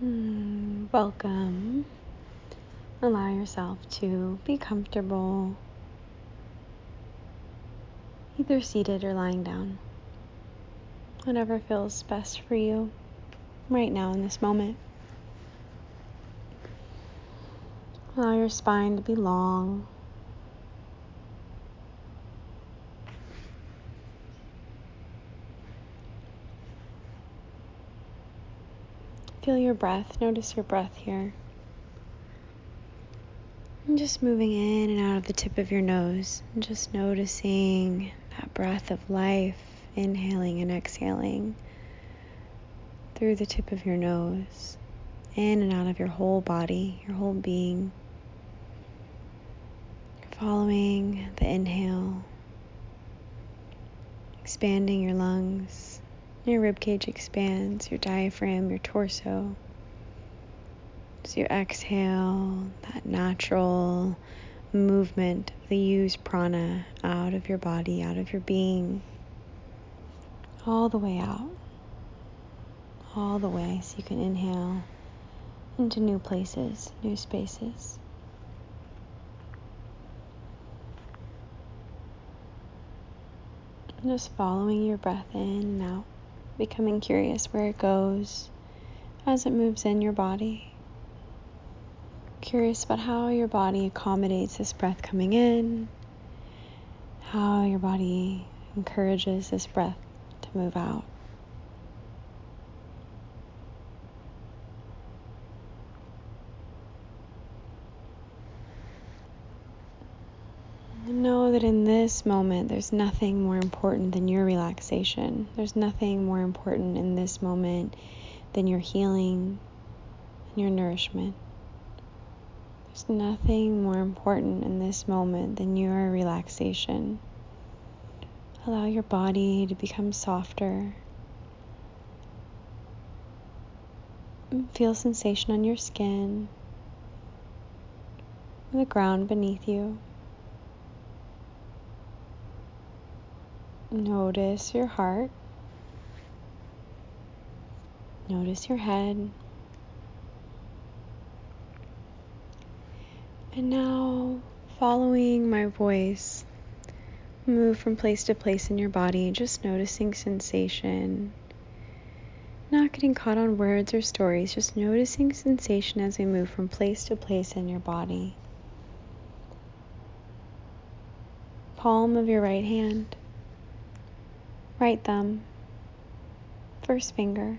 Hmm, welcome. Allow yourself to be comfortable, either seated or lying down. Whatever feels best for you right now in this moment. Allow your spine to be long. Feel your breath. Notice your breath here. And just moving in and out of the tip of your nose. And just noticing that breath of life, inhaling and exhaling through the tip of your nose, in and out of your whole body, your whole being. Following the inhale, expanding your lungs, your rib cage expands, your diaphragm, your torso. As you exhale, that natural movement the used prana out of your body, out of your being, all the way out, all the way so you can inhale into new places, new spaces. Just following your breath in and out, becoming curious where it goes as it moves in your body. Curious about how your body accommodates this breath coming in, how your body encourages this breath to move out. know that in this moment, there's nothing more important than your relaxation. There's nothing more important in this moment than your healing and your nourishment. There's nothing more important in this moment than your relaxation. Allow your body to become softer. Feel sensation on your skin, the ground beneath you. Notice your heart. Notice your head. And now, following my voice, move from place to place in your body, just noticing sensation. Not getting caught on words or stories, just noticing sensation as we move from place to place in your body. Palm of your right hand right thumb, first finger,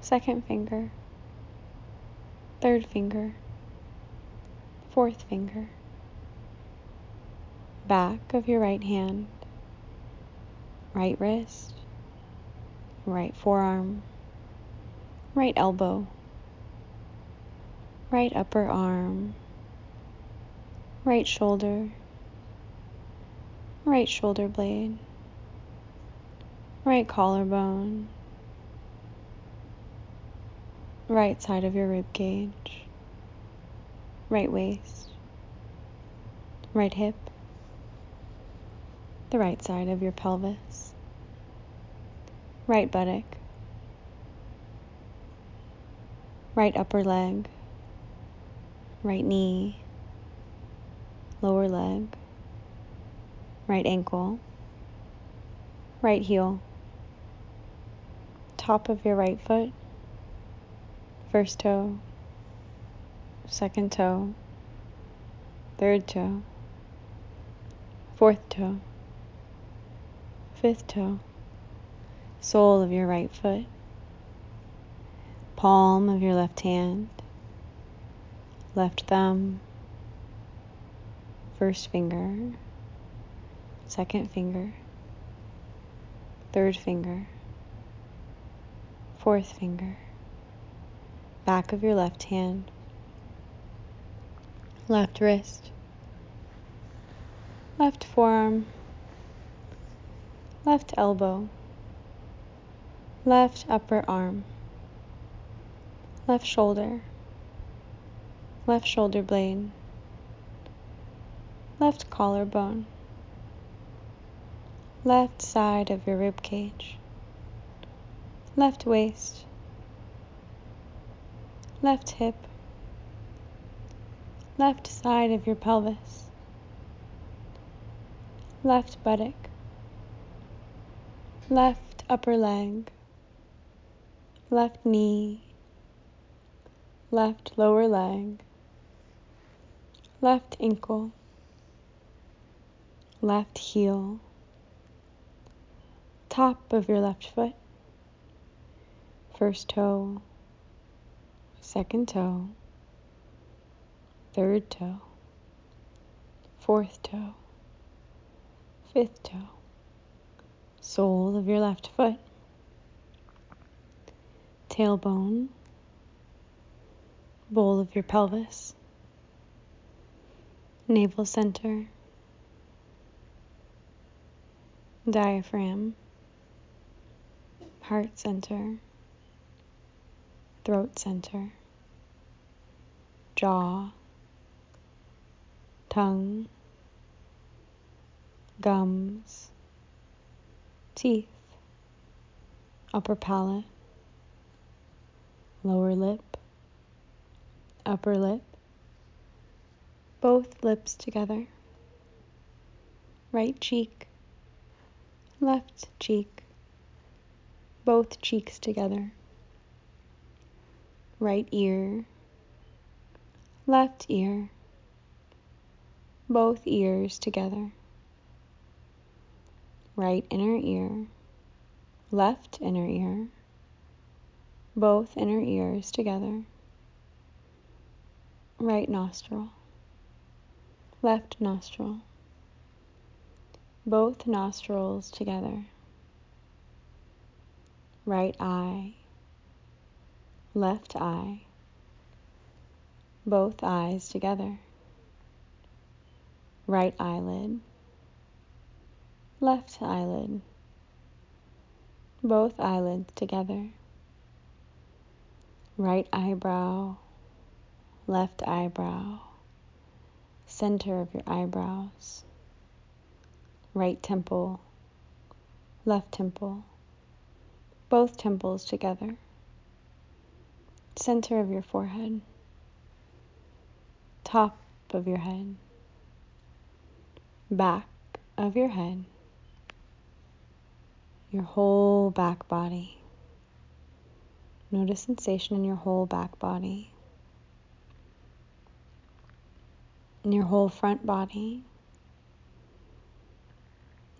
second finger, third finger, fourth finger, back of your right hand, right wrist, right forearm, right elbow, right upper arm, right shoulder, right shoulder blade right collarbone, right side of your rib cage, right waist, right hip, the right side of your pelvis, right buttock, right upper leg, right knee, lower leg, right ankle, right heel top of your right foot, first toe, second toe, third toe, fourth toe, fifth toe, sole of your right foot, palm of your left hand, left thumb, first finger, second finger, third finger fourth finger, back of your left hand, left wrist, left forearm, left elbow, left upper arm, left shoulder, left shoulder blade, left collarbone, left side of your rib cage left waist, left hip, left side of your pelvis, left buttock, left upper leg, left knee, left lower leg, left ankle, left heel, top of your left foot, first toe, second toe, third toe, fourth toe, fifth toe, sole of your left foot, tailbone, bowl of your pelvis, navel center, diaphragm, heart center, throat center. Jaw, tongue, gums, teeth, upper palate, lower lip, upper lip, both lips together, right cheek, left cheek, both cheeks together, right ear, left ear, both ears together, right inner ear, left inner ear, both inner ears together, right nostril, left nostril, both nostrils together, right eye, left eye both eyes together. Right eyelid, left eyelid, both eyelids together. Right eyebrow, left eyebrow, center of your eyebrows. Right temple, left temple, both temples together. Center of your forehead top of your head, back of your head, your whole back body. Notice sensation in your whole back body, in your whole front body.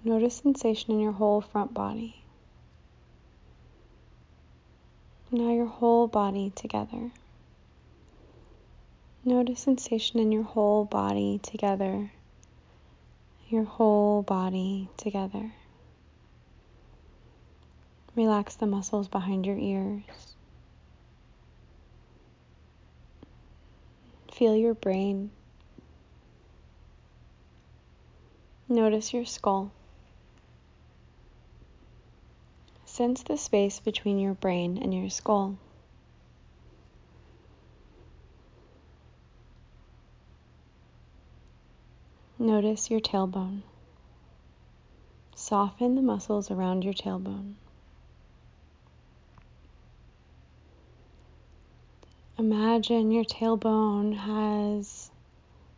Notice sensation in your whole front body. Now your whole body together. Notice sensation in your whole body together. Your whole body together. Relax the muscles behind your ears. Feel your brain. Notice your skull. Sense the space between your brain and your skull. Notice your tailbone. Soften the muscles around your tailbone. Imagine your tailbone has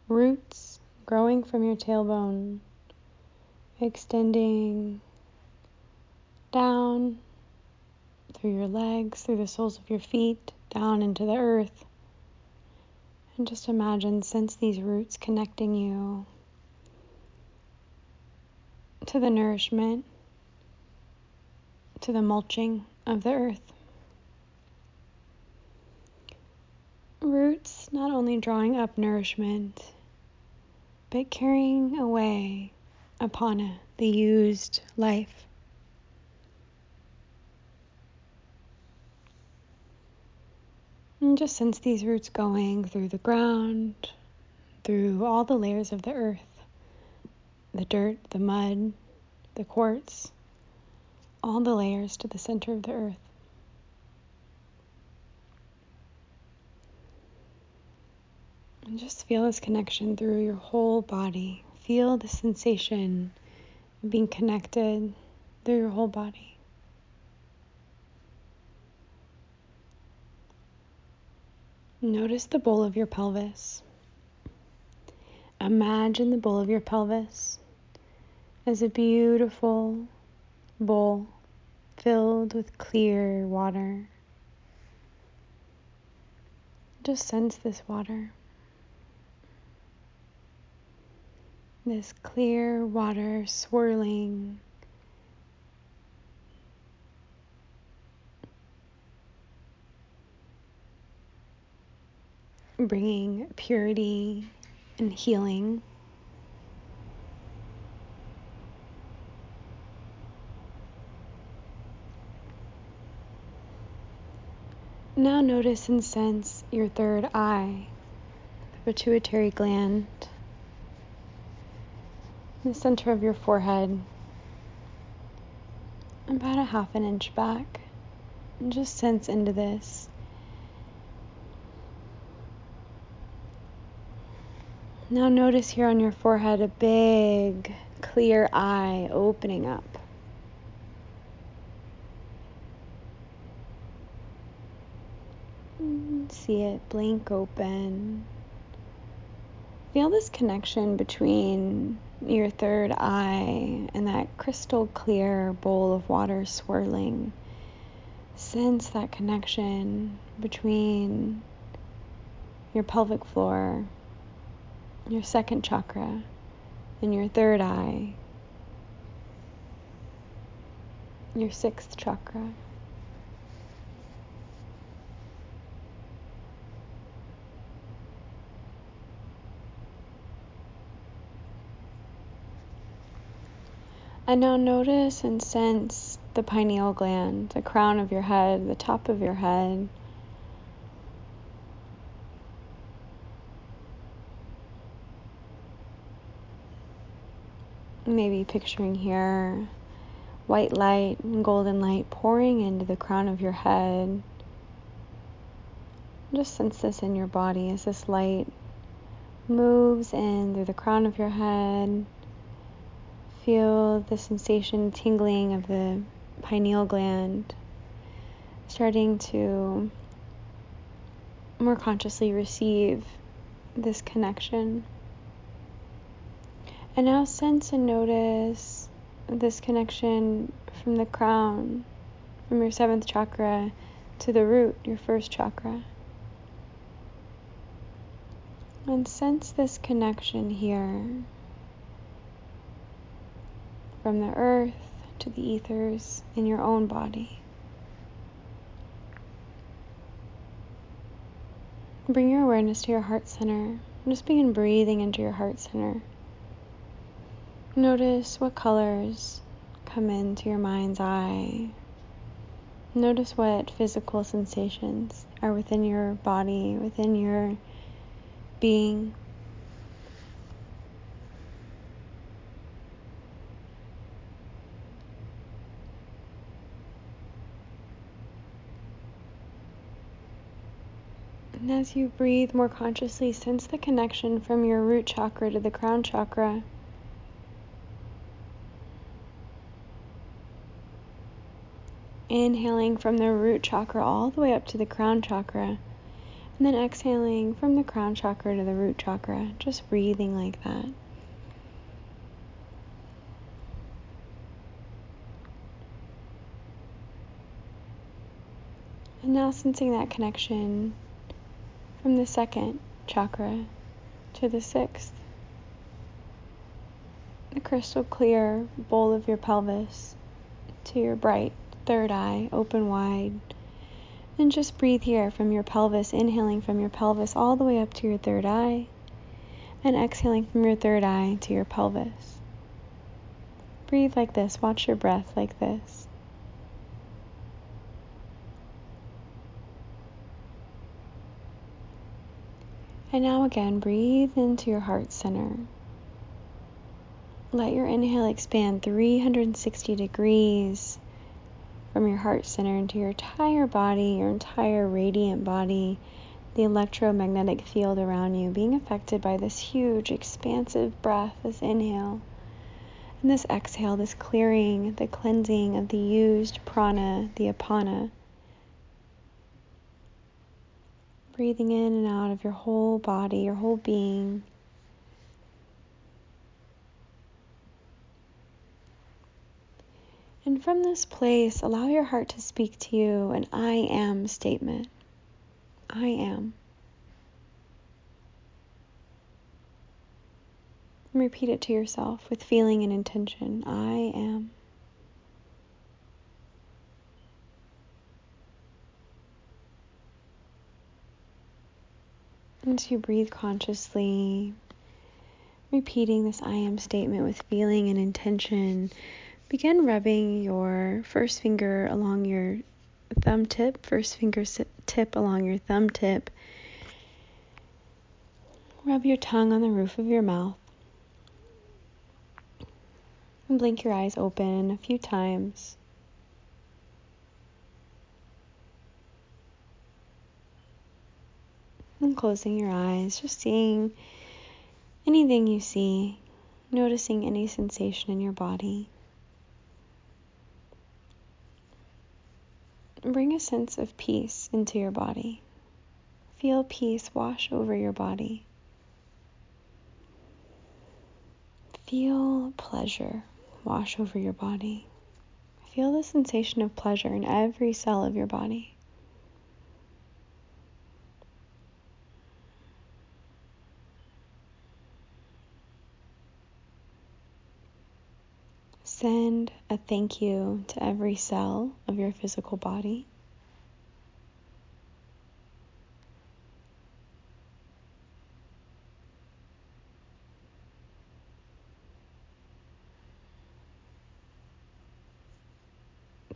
roots growing from your tailbone, extending down through your legs, through the soles of your feet, down into the earth. And just imagine, sense these roots connecting you to the nourishment, to the mulching of the earth. Roots not only drawing up nourishment, but carrying away upon it the used life. And just sense these roots going through the ground, through all the layers of the earth the dirt, the mud, the quartz, all the layers to the center of the earth. And just feel this connection through your whole body. Feel the sensation of being connected through your whole body. Notice the bowl of your pelvis. Imagine the bowl of your pelvis as a beautiful bowl filled with clear water. Just sense this water. This clear water swirling. Bringing purity and healing. Now notice and sense your third eye, the pituitary gland, the center of your forehead, about a half an inch back. And just sense into this. Now notice here on your forehead a big clear eye opening up. see it blink open. Feel this connection between your third eye and that crystal clear bowl of water swirling. Sense that connection between your pelvic floor, your second chakra, and your third eye, your sixth chakra. And now notice and sense the pineal gland, the crown of your head, the top of your head. Maybe picturing here white light and golden light pouring into the crown of your head. Just sense this in your body as this light moves in through the crown of your head Feel the sensation tingling of the pineal gland starting to more consciously receive this connection. And now sense and notice this connection from the crown, from your seventh chakra to the root, your first chakra. And sense this connection here from the earth to the ethers in your own body. Bring your awareness to your heart center. Just begin breathing into your heart center. Notice what colors come into your mind's eye. Notice what physical sensations are within your body, within your being. And as you breathe more consciously, sense the connection from your root chakra to the crown chakra. Inhaling from the root chakra all the way up to the crown chakra. And then exhaling from the crown chakra to the root chakra, just breathing like that. And now sensing that connection from the second chakra to the sixth. The crystal clear bowl of your pelvis to your bright third eye, open wide. And just breathe here from your pelvis, inhaling from your pelvis all the way up to your third eye, and exhaling from your third eye to your pelvis. Breathe like this, watch your breath like this. And now again, breathe into your heart center. Let your inhale expand 360 degrees from your heart center into your entire body, your entire radiant body, the electromagnetic field around you being affected by this huge, expansive breath, this inhale. And this exhale, this clearing, the cleansing of the used prana, the apana breathing in and out of your whole body, your whole being. And from this place, allow your heart to speak to you an I am statement. I am. And repeat it to yourself with feeling and intention. I am. As you breathe consciously, repeating this I am statement with feeling and intention, begin rubbing your first finger along your thumb tip, first finger tip along your thumb tip. Rub your tongue on the roof of your mouth. And blink your eyes open a few times. And closing your eyes, just seeing anything you see, noticing any sensation in your body. Bring a sense of peace into your body. Feel peace wash over your body. Feel pleasure wash over your body. Feel the sensation of pleasure in every cell of your body. Send a thank you to every cell of your physical body.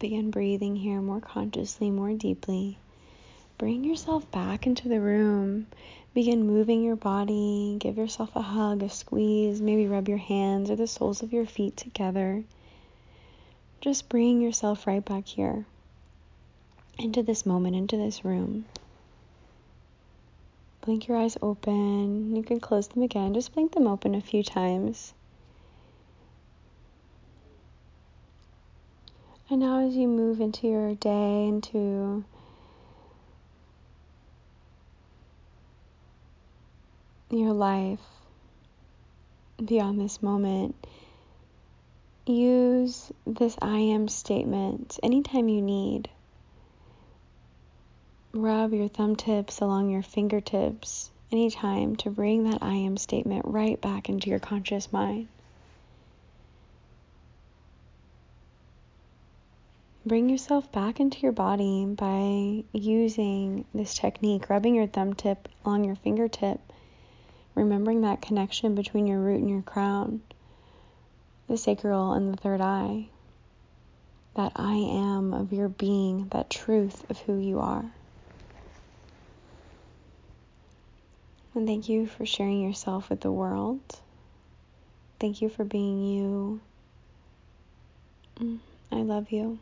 Begin breathing here more consciously, more deeply. Bring yourself back into the room. Begin moving your body. Give yourself a hug, a squeeze. Maybe rub your hands or the soles of your feet together. Just bring yourself right back here into this moment, into this room. Blink your eyes open. You can close them again. Just blink them open a few times. And now, as you move into your day, into your life, beyond this moment, use this I am statement anytime you need. Rub your thumb tips along your fingertips anytime to bring that I am statement right back into your conscious mind. Bring yourself back into your body by using this technique, rubbing your thumb tip along your fingertip, remembering that connection between your root and your crown the sacral and the third eye, that I am of your being, that truth of who you are. And thank you for sharing yourself with the world. Thank you for being you. Mm, I love you.